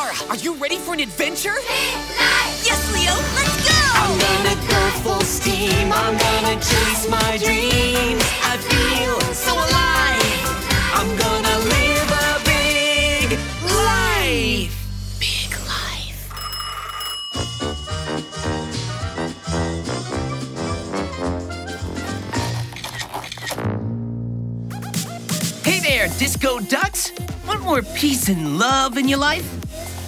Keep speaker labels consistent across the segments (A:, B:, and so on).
A: Zara, are you ready for an adventure?
B: Yes, Leo, let's go!
A: I'm gonna go full steam. I'm gonna chase my dreams. I feel so alive. I'm gonna live a big life. Big life. Hey there, Disco Ducks! Want more peace and love in your life?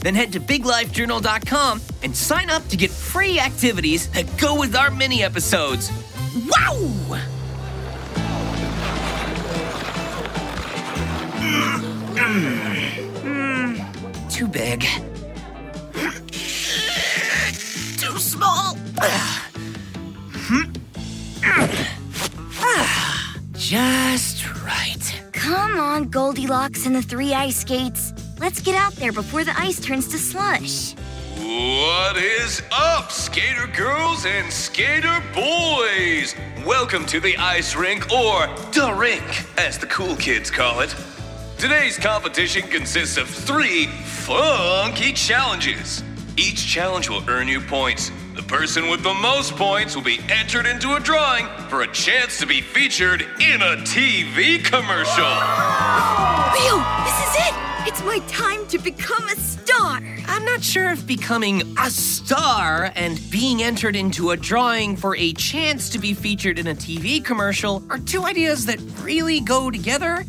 A: Then head to biglifejournal.com and sign up to get free activities that go with our mini episodes. Wow! Mm, Too big. Too small. Just right.
B: Come on, Goldilocks and the three ice skates. Let's get out there before the ice turns to slush.
C: What is up, skater girls and skater boys? Welcome to the ice rink, or the rink, as the cool kids call it. Today's competition consists of three funky challenges. Each challenge will earn you points. The person with the most points will be entered into a drawing for a chance to be featured in a TV commercial.
B: Leo, my time to become a star!
A: I'm not sure if becoming a star and being entered into a drawing for a chance to be featured in a TV commercial are two ideas that really go together.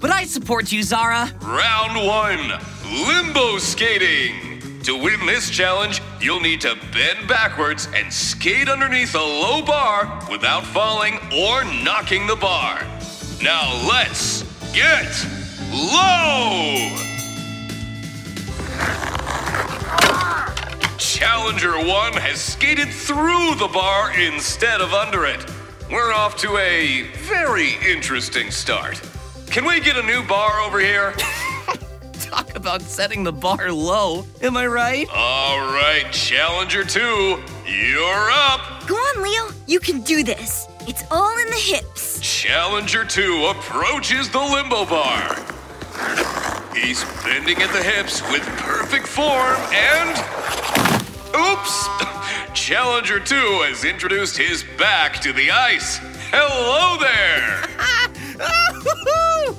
A: But I support you, Zara.
C: Round one Limbo Skating. To win this challenge, you'll need to bend backwards and skate underneath a low bar without falling or knocking the bar. Now let's get low! Challenger 1 has skated through the bar instead of under it. We're off to a very interesting start. Can we get a new bar over here?
A: Talk about setting the bar low. Am I right?
C: All right, Challenger 2, you're up.
B: Go on, Leo. You can do this. It's all in the hips.
C: Challenger 2 approaches the limbo bar. He's bending at the hips with perfect form and. Oops! Challenger 2 has introduced his back to the ice. Hello there!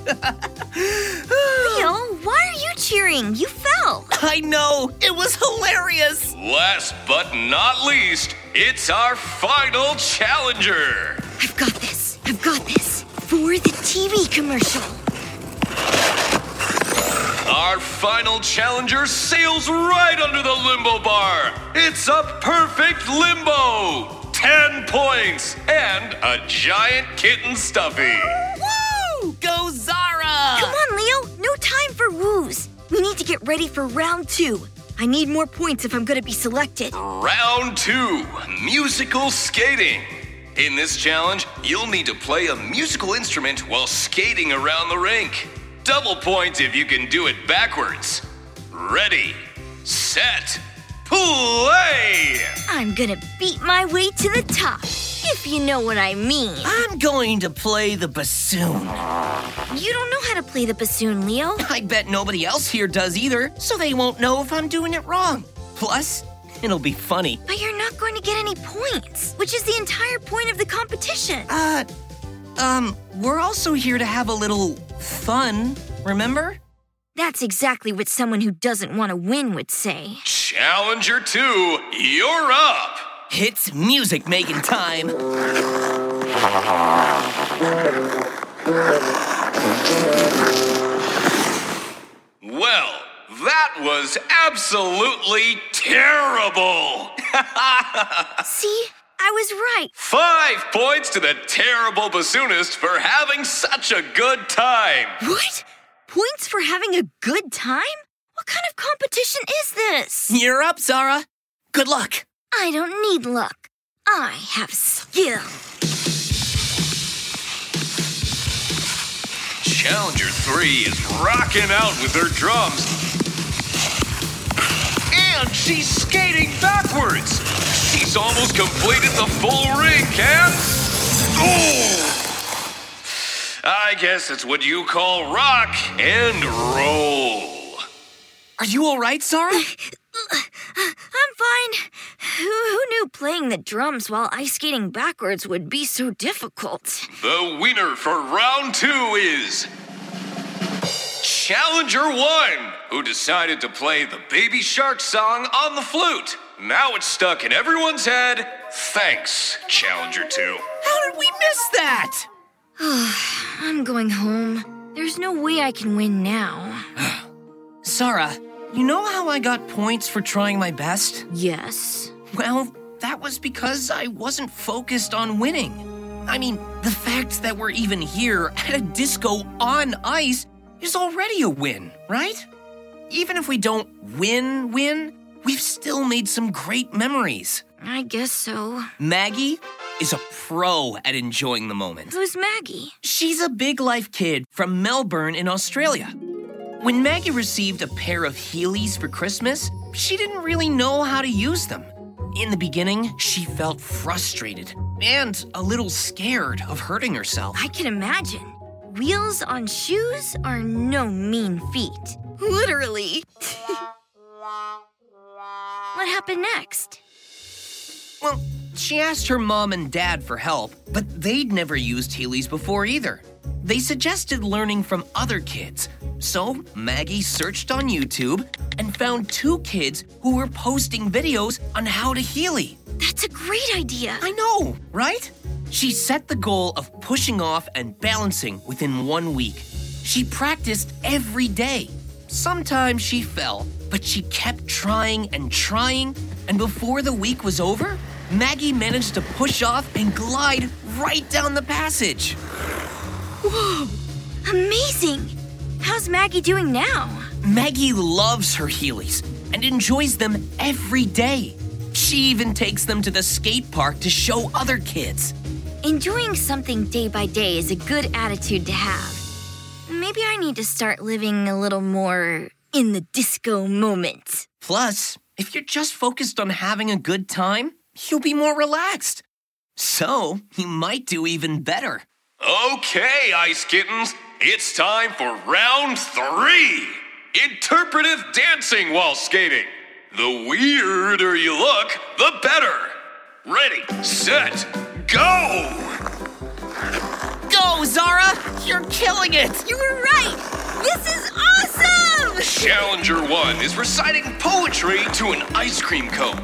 B: Leo, why are you cheering? You fell.
A: I know. It was hilarious.
C: Last but not least, it's our final challenger.
B: I've got this. I've got this. For the TV commercial.
C: Our final challenger sails right under the limbo bar. It's a perfect limbo. 10 points and a giant kitten stuffy.
A: Woo! Go, Zara!
B: Come on, Leo. No time for woos. We need to get ready for round two. I need more points if I'm going to be selected.
C: Round two musical skating. In this challenge, you'll need to play a musical instrument while skating around the rink. Double points if you can do it backwards. Ready, set, play!
B: I'm going to beat my way to the top, if you know what I mean.
A: I'm going to play the bassoon.
B: You don't know how to play the bassoon, Leo.
A: I bet nobody else here does either, so they won't know if I'm doing it wrong. Plus, it'll be funny.
B: But you're not going to get any points, which is the entire point of the competition.
A: Uh, um, we're also here to have a little fun, remember?
B: That's exactly what someone who doesn't want to win would say.
C: Challenger two, you're up!
A: It's music making time.
C: Well, that was absolutely terrible!
B: See? I was right.
C: Five points to the terrible bassoonist for having such a good time.
B: What? Points for having a good time? What kind of competition is this?
A: You're up, Zara. Good luck.
B: I don't need luck. I have skill.
C: Challenger 3 is rocking out with her drums. And she's skating backwards. She's almost completed the full rink and. Oh! I guess it's what you call rock and roll.
A: Are you all right, Zara?
B: I'm fine. Who, who knew playing the drums while ice skating backwards would be so difficult?
C: The winner for round two is. Challenger One, who decided to play the Baby Shark song on the flute. Now it's stuck in everyone's head. Thanks, Challenger Two.
A: How did we miss that?
B: I'm going home. There's no way I can win now.
A: Zara, you know how I got points for trying my best?
B: Yes.
A: Well, that was because I wasn't focused on winning. I mean, the fact that we're even here at a disco on ice is already a win, right? Even if we don't win, win, we've still made some great memories.
B: I guess so.
A: Maggie is a pro at enjoying the moment.
B: Who's Maggie?
A: She's a big life kid from Melbourne in Australia. When Maggie received a pair of Heelys for Christmas, she didn't really know how to use them. In the beginning, she felt frustrated and a little scared of hurting herself.
B: I can imagine. Wheels on shoes are no mean feat. Literally. what happened next?
A: Well, she asked her mom and dad for help, but they'd never used Heelys before either. They suggested learning from other kids. So Maggie searched on YouTube and found two kids who were posting videos on how to Heely.
B: That's a great idea.
A: I know, right? She set the goal of pushing off and balancing within one week. She practiced every day. Sometimes she fell, but she kept trying and trying, and before the week was over, Maggie managed to push off and glide right down the passage. Whoa!
B: Amazing. How's Maggie doing now?
A: Maggie loves her Heelys and enjoys them every day. She even takes them to the skate park to show other kids.
B: Enjoying something day by day is a good attitude to have. Maybe I need to start living a little more in the disco moment.
A: Plus, if you're just focused on having a good time, you'll be more relaxed. So, you might do even better.
C: Okay, Ice Kittens, it's time for round three interpretive dancing while skating. The weirder you look, the better. Ready, set, go!
A: Go, Zara! You're killing it!
B: You were right! This is awesome!
C: Challenger 1 is reciting poetry to an ice cream cone.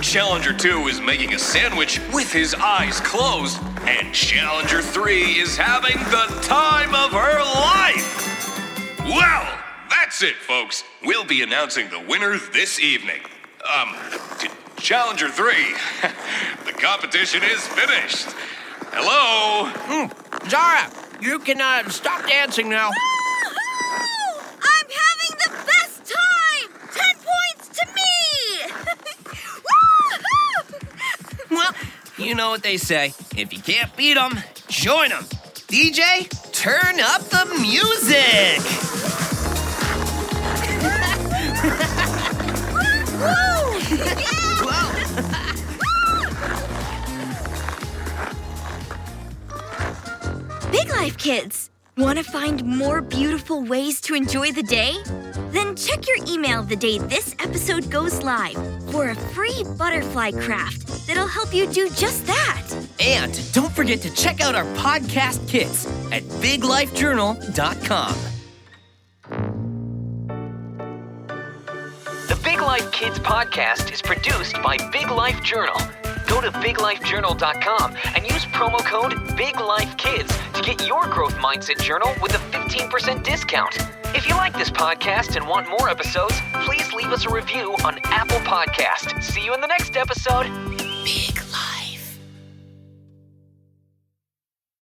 C: Challenger 2 is making a sandwich with his eyes closed. And Challenger 3 is having the time of her life! Well, that's it, folks. We'll be announcing the winner this evening. Um, t- Challenger 3, the competition is finished. Hello?
A: Zara, you can uh, stop dancing now.
B: Woohoo! I'm having the best time! Ten points to me!
A: Well, you know what they say. If you can't beat them, join them. DJ, turn up the music!
B: Woo! Yeah! Kids! Want to find more beautiful ways to enjoy the day? Then check your email the day this episode goes live for a free butterfly craft that'll help you do just that.
A: And don't forget to check out our podcast kits at biglifejournal.com.
D: The Big Life Kids podcast is produced by Big Life Journal. Go to biglifejournal.com and use promo code BIGLIFEKIDS to get your growth mindset journal with a 15% discount. If you like this podcast and want more episodes, please leave us a review on Apple Podcast. See you in the next episode.
A: Big.